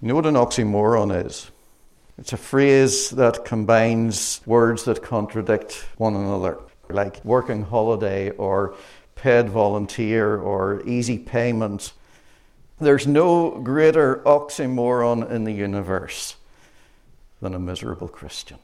You know what an oxymoron is? It's a phrase that combines words that contradict one another, like working holiday or paid volunteer or easy payment. There's no greater oxymoron in the universe than a miserable Christian.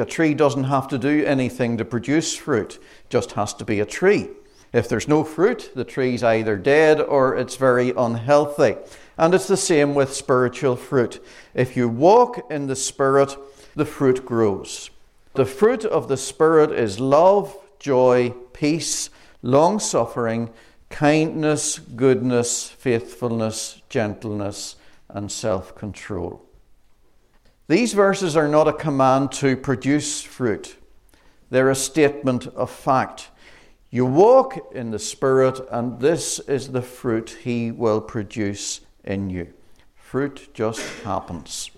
A tree doesn't have to do anything to produce fruit, it just has to be a tree. If there's no fruit, the tree's either dead or it's very unhealthy. And it's the same with spiritual fruit. If you walk in the Spirit, the fruit grows. The fruit of the Spirit is love, joy, peace, long suffering, kindness, goodness, faithfulness, gentleness, and self control. These verses are not a command to produce fruit, they're a statement of fact. You walk in the Spirit, and this is the fruit He will produce in you. Fruit just happens.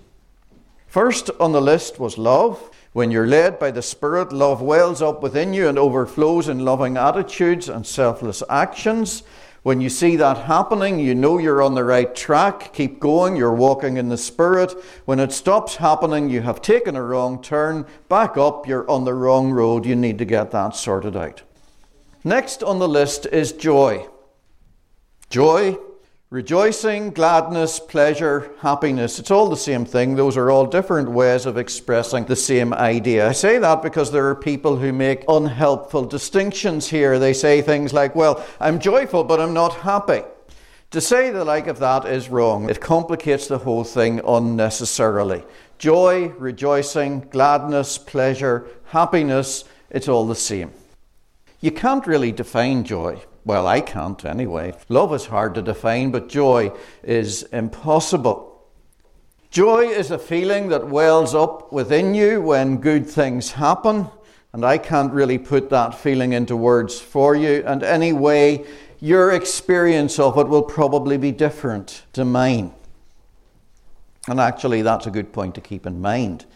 First on the list was love. When you're led by the Spirit, love wells up within you and overflows in loving attitudes and selfless actions. When you see that happening, you know you're on the right track. Keep going, you're walking in the Spirit. When it stops happening, you have taken a wrong turn. Back up, you're on the wrong road. You need to get that sorted out. Next on the list is joy. Joy Rejoicing, gladness, pleasure, happiness, it's all the same thing. Those are all different ways of expressing the same idea. I say that because there are people who make unhelpful distinctions here. They say things like, well, I'm joyful, but I'm not happy. To say the like of that is wrong. It complicates the whole thing unnecessarily. Joy, rejoicing, gladness, pleasure, happiness, it's all the same. You can't really define joy. Well, I can't anyway. Love is hard to define, but joy is impossible. Joy is a feeling that wells up within you when good things happen, and I can't really put that feeling into words for you. And anyway, your experience of it will probably be different to mine. And actually, that's a good point to keep in mind.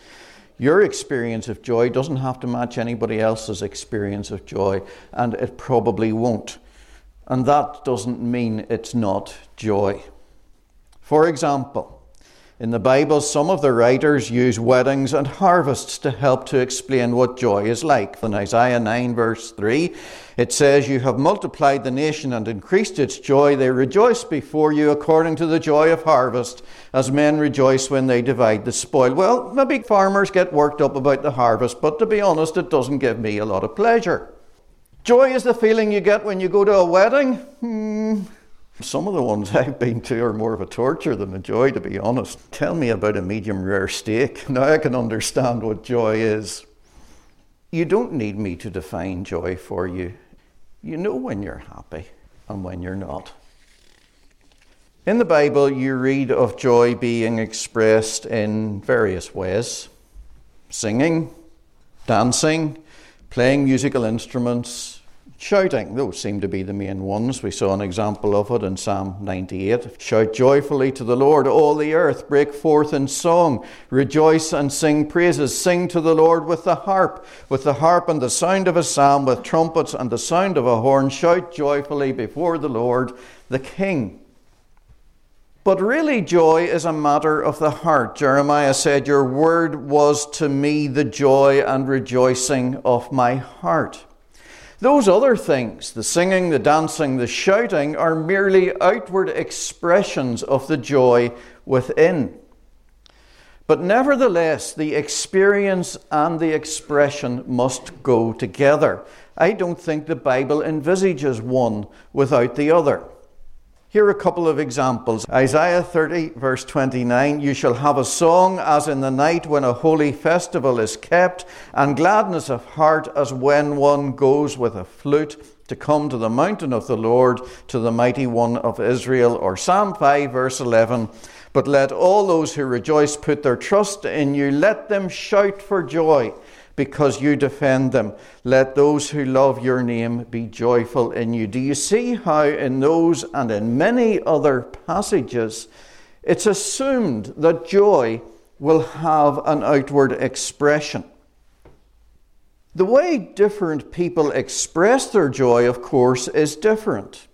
Your experience of joy doesn't have to match anybody else's experience of joy, and it probably won't. And that doesn't mean it's not joy. For example, in the Bible, some of the writers use weddings and harvests to help to explain what joy is like. In Isaiah 9, verse 3, it says, You have multiplied the nation and increased its joy. They rejoice before you according to the joy of harvest, as men rejoice when they divide the spoil. Well, maybe farmers get worked up about the harvest, but to be honest, it doesn't give me a lot of pleasure. Joy is the feeling you get when you go to a wedding. Hmm. Some of the ones I've been to are more of a torture than a joy, to be honest. Tell me about a medium rare steak. Now I can understand what joy is. You don't need me to define joy for you. You know when you're happy and when you're not. In the Bible, you read of joy being expressed in various ways singing, dancing, playing musical instruments, Shouting, those seem to be the main ones. We saw an example of it in Psalm 98. Shout joyfully to the Lord, all the earth, break forth in song, rejoice and sing praises. Sing to the Lord with the harp, with the harp and the sound of a psalm, with trumpets and the sound of a horn. Shout joyfully before the Lord, the King. But really, joy is a matter of the heart. Jeremiah said, Your word was to me the joy and rejoicing of my heart. Those other things, the singing, the dancing, the shouting, are merely outward expressions of the joy within. But nevertheless, the experience and the expression must go together. I don't think the Bible envisages one without the other. Here are a couple of examples. Isaiah 30, verse 29 You shall have a song as in the night when a holy festival is kept, and gladness of heart as when one goes with a flute to come to the mountain of the Lord, to the mighty one of Israel. Or Psalm 5, verse 11 But let all those who rejoice put their trust in you. Let them shout for joy because you defend them. Let those who love your name be joyful in you. Do you see how, in those and in many other passages, it's assumed that joy will have an outward expression? The way different people express their joy, of course, is different.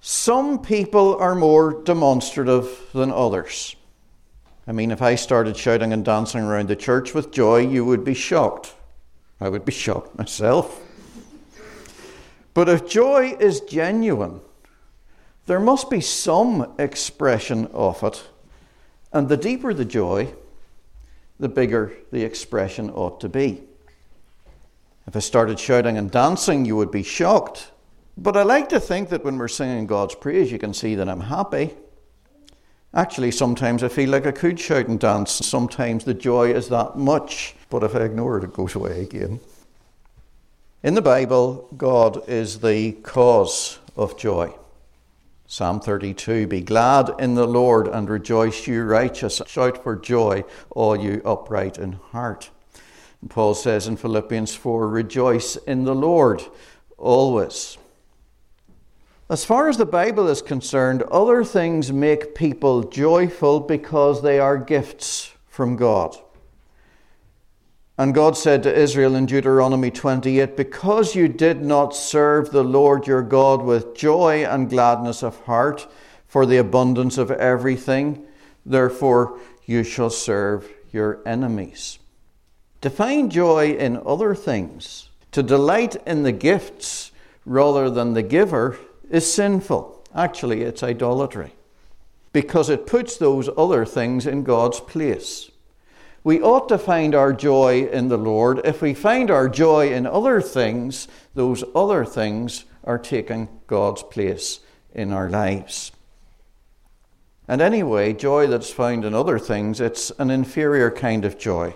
Some people are more demonstrative than others. I mean, if I started shouting and dancing around the church with joy, you would be shocked. I would be shocked myself. But if joy is genuine, there must be some expression of it. And the deeper the joy, the bigger the expression ought to be. If I started shouting and dancing, you would be shocked. But I like to think that when we're singing God's praise, you can see that I'm happy. Actually, sometimes I feel like I could shout and dance. Sometimes the joy is that much, but if I ignore it, it goes away again. In the Bible, God is the cause of joy. Psalm 32 Be glad in the Lord and rejoice, you righteous. Shout for joy, all you upright in heart. And Paul says in Philippians 4 Rejoice in the Lord always. As far as the Bible is concerned, other things make people joyful because they are gifts from God. And God said to Israel in Deuteronomy 28 Because you did not serve the Lord your God with joy and gladness of heart for the abundance of everything, therefore you shall serve your enemies. To find joy in other things, to delight in the gifts rather than the giver, is sinful. Actually, it's idolatry because it puts those other things in God's place. We ought to find our joy in the Lord. If we find our joy in other things, those other things are taking God's place in our lives. And anyway, joy that's found in other things, it's an inferior kind of joy.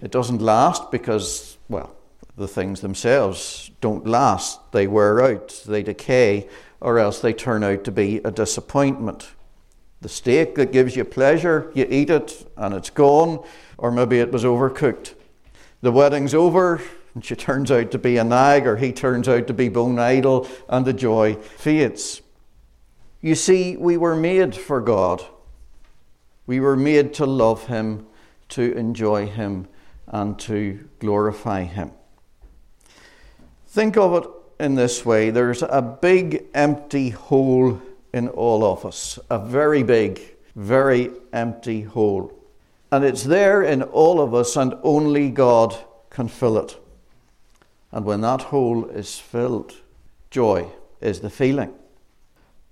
It doesn't last because, well, the things themselves don't last. They wear out, they decay, or else they turn out to be a disappointment. The steak that gives you pleasure, you eat it and it's gone, or maybe it was overcooked. The wedding's over, and she turns out to be a nag, or he turns out to be bone idle, and the joy fades. You see, we were made for God. We were made to love Him, to enjoy Him, and to glorify Him. Think of it in this way there's a big empty hole in all of us, a very big, very empty hole. And it's there in all of us, and only God can fill it. And when that hole is filled, joy is the feeling.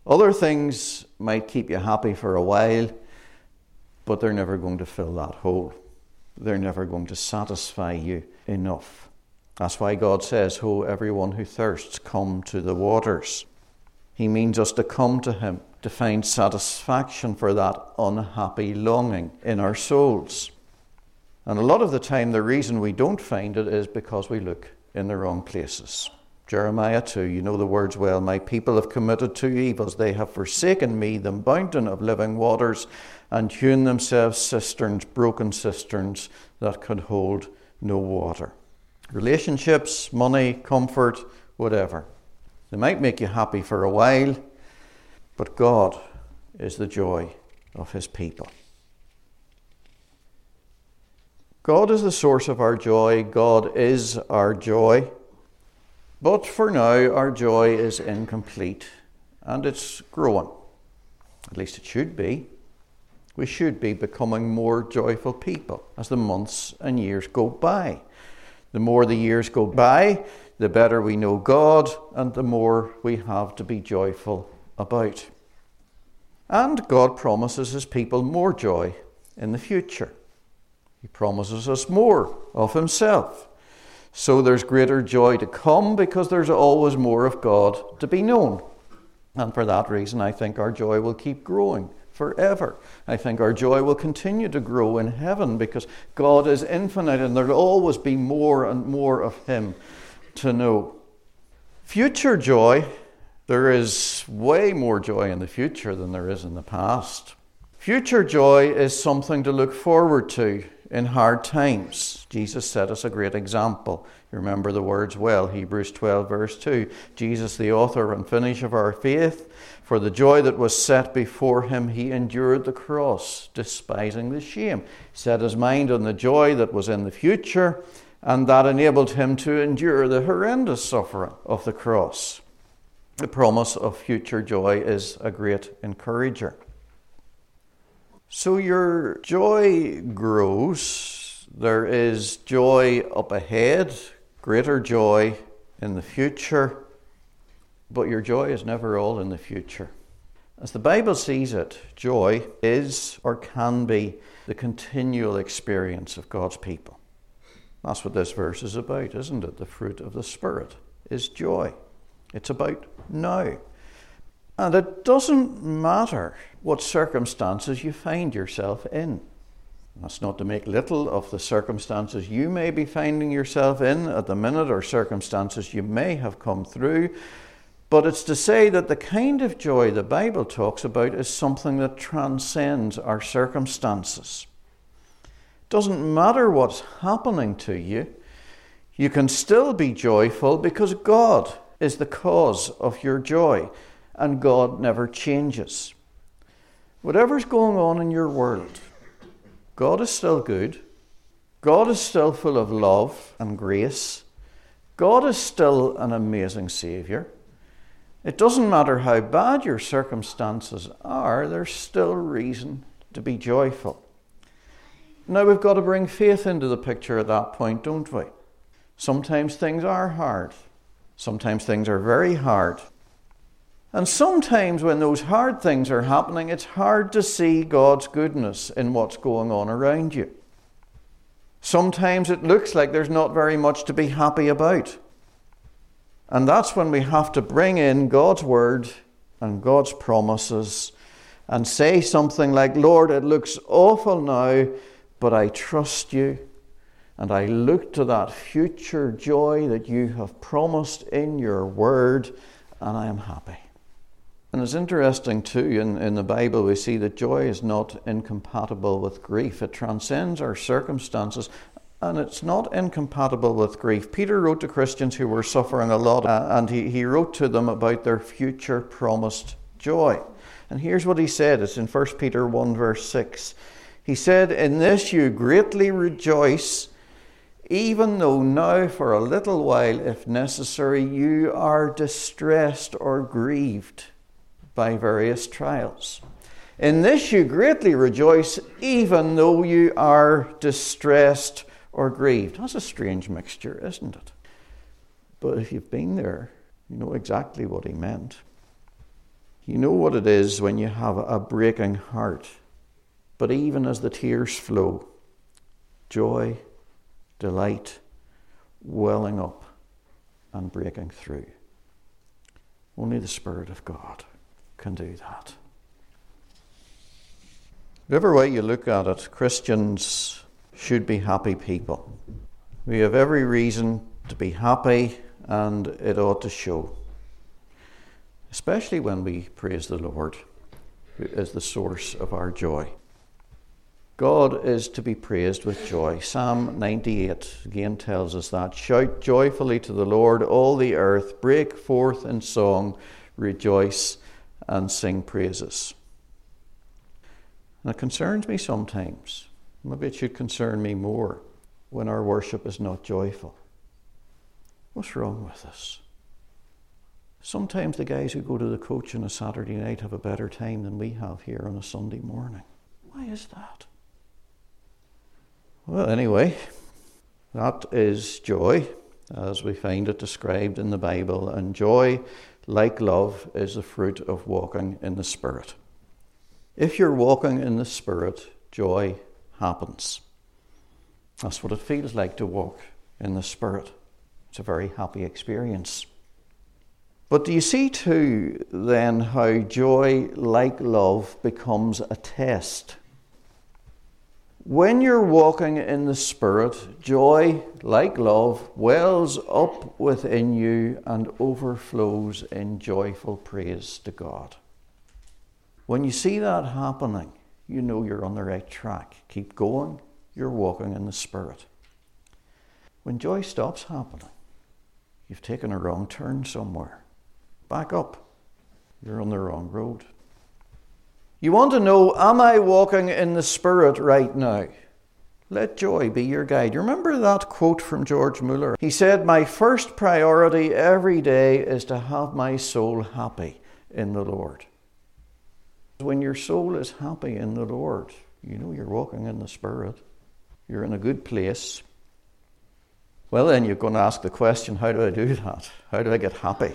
Other things might keep you happy for a while, but they're never going to fill that hole. They're never going to satisfy you enough. That's why God says, Ho, everyone who thirsts, come to the waters. He means us to come to Him to find satisfaction for that unhappy longing in our souls. And a lot of the time, the reason we don't find it is because we look in the wrong places. Jeremiah 2, you know the words well. My people have committed two evils. They have forsaken me, the mountain of living waters, and hewn themselves cisterns, broken cisterns that could hold no water relationships, money, comfort, whatever. They might make you happy for a while, but God is the joy of His people. God is the source of our joy. God is our joy. But for now, our joy is incomplete and it's growing. At least it should be. We should be becoming more joyful people as the months and years go by. The more the years go by, the better we know God and the more we have to be joyful about. And God promises His people more joy in the future. He promises us more of Himself. So there's greater joy to come because there's always more of God to be known. And for that reason, I think our joy will keep growing forever. I think our joy will continue to grow in heaven because God is infinite and there'll always be more and more of Him to know. Future joy, there is way more joy in the future than there is in the past. Future joy is something to look forward to in hard times. Jesus set us a great example. You remember the words well, Hebrews 12, verse 2. Jesus, the author and finish of our faith, for the joy that was set before him, he endured the cross, despising the shame. He Set his mind on the joy that was in the future, and that enabled him to endure the horrendous suffering of the cross. The promise of future joy is a great encourager. So your joy grows. There is joy up ahead, greater joy in the future, but your joy is never all in the future. As the Bible sees it, joy is or can be the continual experience of God's people. That's what this verse is about, isn't it? The fruit of the Spirit is joy. It's about now. And it doesn't matter what circumstances you find yourself in. That's not to make little of the circumstances you may be finding yourself in at the minute or circumstances you may have come through, but it's to say that the kind of joy the Bible talks about is something that transcends our circumstances. It doesn't matter what's happening to you, you can still be joyful because God is the cause of your joy and God never changes. Whatever's going on in your world, God is still good. God is still full of love and grace. God is still an amazing Saviour. It doesn't matter how bad your circumstances are, there's still reason to be joyful. Now we've got to bring faith into the picture at that point, don't we? Sometimes things are hard. Sometimes things are very hard. And sometimes when those hard things are happening, it's hard to see God's goodness in what's going on around you. Sometimes it looks like there's not very much to be happy about. And that's when we have to bring in God's word and God's promises and say something like, Lord, it looks awful now, but I trust you. And I look to that future joy that you have promised in your word, and I am happy. And it's interesting too, in, in the Bible, we see that joy is not incompatible with grief. It transcends our circumstances and it's not incompatible with grief. Peter wrote to Christians who were suffering a lot uh, and he, he wrote to them about their future promised joy. And here's what he said it's in 1 Peter 1, verse 6. He said, In this you greatly rejoice, even though now for a little while, if necessary, you are distressed or grieved by various trials. In this you greatly rejoice, even though you are distressed or grieved. That's a strange mixture, isn't it? But if you've been there, you know exactly what he meant. You know what it is when you have a breaking heart. But even as the tears flow, joy, delight, welling up and breaking through. Only the Spirit of God can do that. Whatever way you look at it, Christians should be happy people. We have every reason to be happy, and it ought to show. Especially when we praise the Lord, is the source of our joy. God is to be praised with joy. Psalm 98 again tells us that. Shout joyfully to the Lord, all the earth, break forth in song, rejoice and sing praises. And it concerns me sometimes. Maybe it should concern me more when our worship is not joyful. What's wrong with us? Sometimes the guys who go to the coach on a Saturday night have a better time than we have here on a Sunday morning. Why is that? Well, anyway, that is joy as we find it described in the Bible, and joy like love, is the fruit of walking in the Spirit. If you're walking in the Spirit, joy happens. That's what it feels like to walk in the Spirit. It's a very happy experience. But do you see too then how joy, like love, becomes a test? When you're walking in the Spirit, joy, like love, wells up within you and overflows in joyful praise to God. When you see that happening, you know you're on the right track. Keep going, you're walking in the Spirit. When joy stops happening, you've taken a wrong turn somewhere. Back up. You're on the wrong road. You want to know, am I walking in the Spirit right now? Let joy be your guide. You remember that quote from George Mueller? He said, My first priority every day is to have my soul happy in the Lord. When your soul is happy in the Lord, you know you're walking in the Spirit. You're in a good place. Well, then you're going to ask the question how do I do that? How do I get happy?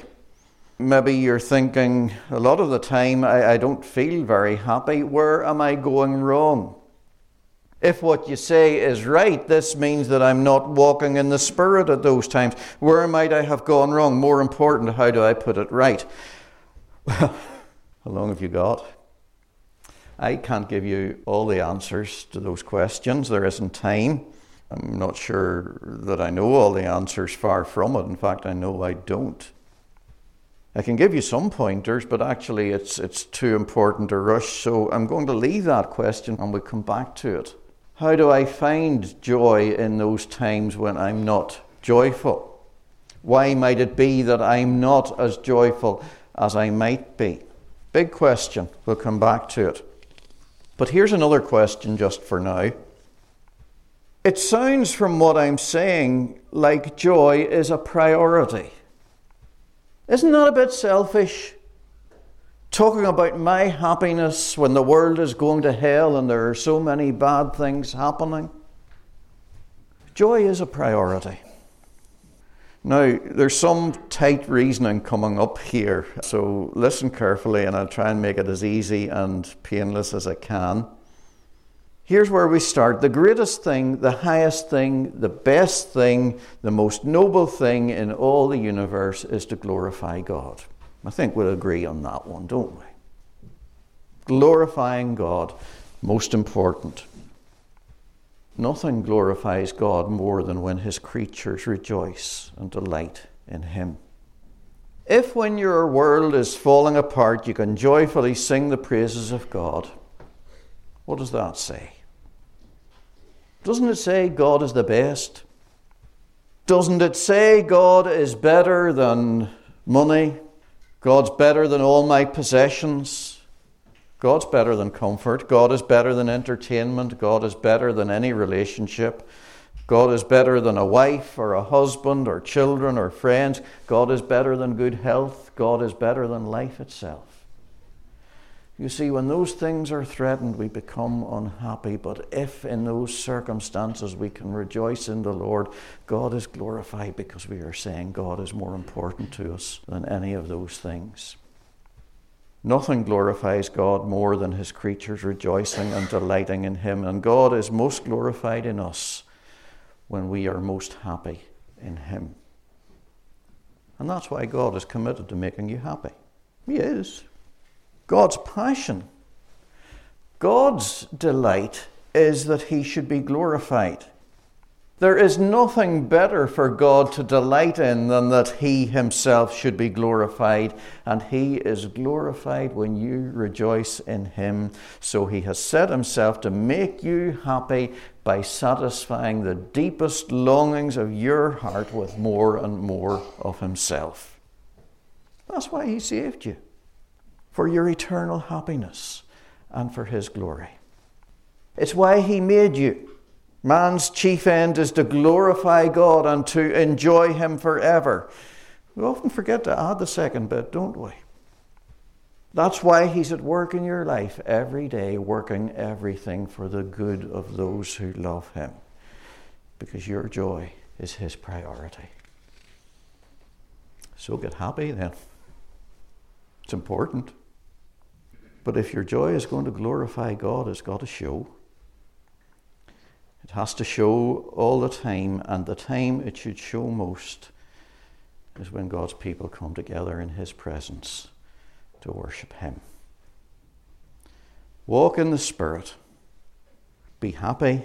Maybe you're thinking, a lot of the time I, I don't feel very happy. Where am I going wrong? If what you say is right, this means that I'm not walking in the Spirit at those times. Where might I have gone wrong? More important, how do I put it right? Well, how long have you got? I can't give you all the answers to those questions. There isn't time. I'm not sure that I know all the answers, far from it. In fact, I know I don't. I can give you some pointers, but actually it's, it's too important to rush, so I'm going to leave that question and we'll come back to it. How do I find joy in those times when I'm not joyful? Why might it be that I'm not as joyful as I might be? Big question. We'll come back to it. But here's another question just for now. It sounds from what I'm saying like joy is a priority. Isn't that a bit selfish? talking about my happiness when the world is going to hell and there are so many bad things happening. Joy is a priority. Now, there's some tight reasoning coming up here, so listen carefully and I'll try and make it as easy and painless as I can. Here's where we start. The greatest thing, the highest thing, the best thing, the most noble thing in all the universe is to glorify God. I think we'll agree on that one, don't we? Glorifying God, most important. Nothing glorifies God more than when his creatures rejoice and delight in him. If, when your world is falling apart, you can joyfully sing the praises of God, what does that say? Doesn't it say God is the best? Doesn't it say God is better than money, God's better than all my possessions. God's better than comfort. God is better than entertainment. God is better than any relationship. God is better than a wife or a husband or children or friends. God is better than good health. God is better than life itself. You see, when those things are threatened, we become unhappy. But if in those circumstances we can rejoice in the Lord, God is glorified because we are saying God is more important to us than any of those things. Nothing glorifies God more than his creatures rejoicing and delighting in him. And God is most glorified in us when we are most happy in him. And that's why God is committed to making you happy. He is. God's passion. God's delight is that he should be glorified. There is nothing better for God to delight in than that He Himself should be glorified, and He is glorified when you rejoice in Him. So He has set Himself to make you happy by satisfying the deepest longings of your heart with more and more of Himself. That's why He saved you for your eternal happiness and for His glory. It's why He made you. Man's chief end is to glorify God and to enjoy Him forever. We often forget to add the second bit, don't we? That's why He's at work in your life every day, working everything for the good of those who love Him. Because your joy is His priority. So get happy then. It's important. But if your joy is going to glorify God, it's got to show. It has to show all the time, and the time it should show most is when God's people come together in His presence to worship Him. Walk in the Spirit. Be happy.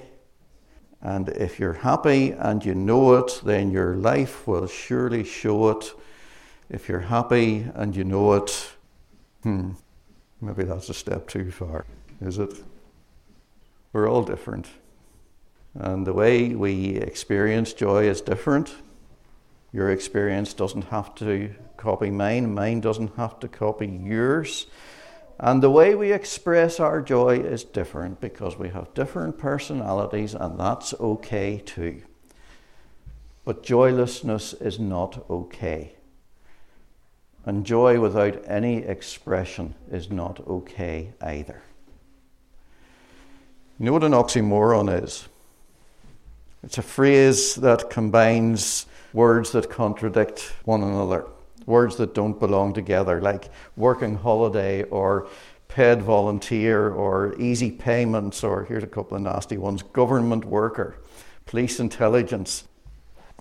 And if you're happy and you know it, then your life will surely show it. If you're happy and you know it, hmm, Maybe that's a step too far, is it? We're all different. And the way we experience joy is different. Your experience doesn't have to copy mine, mine doesn't have to copy yours. And the way we express our joy is different because we have different personalities, and that's okay too. But joylessness is not okay. And joy without any expression is not okay either. You know what an oxymoron is? It's a phrase that combines words that contradict one another words that don't belong together, like working holiday or paid volunteer or easy payments, or here's a couple of nasty ones government worker, police intelligence.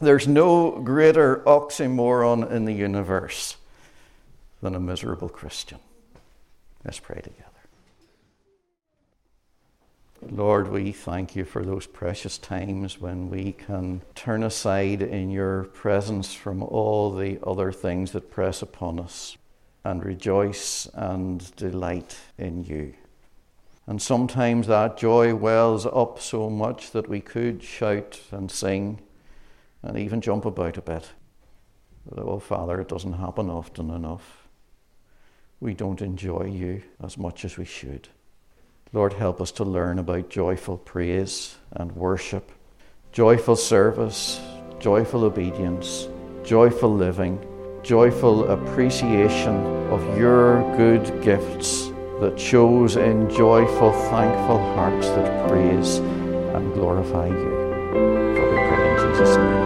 There's no greater oxymoron in the universe than a miserable Christian. Let's pray together. Lord, we thank you for those precious times when we can turn aside in your presence from all the other things that press upon us and rejoice and delight in you. And sometimes that joy wells up so much that we could shout and sing and even jump about a bit. But, oh, Father, it doesn't happen often enough. We don't enjoy you as much as we should. Lord, help us to learn about joyful praise and worship, joyful service, joyful obedience, joyful living, joyful appreciation of your good gifts that shows in joyful, thankful hearts that praise and glorify you. For we pray in Jesus' name.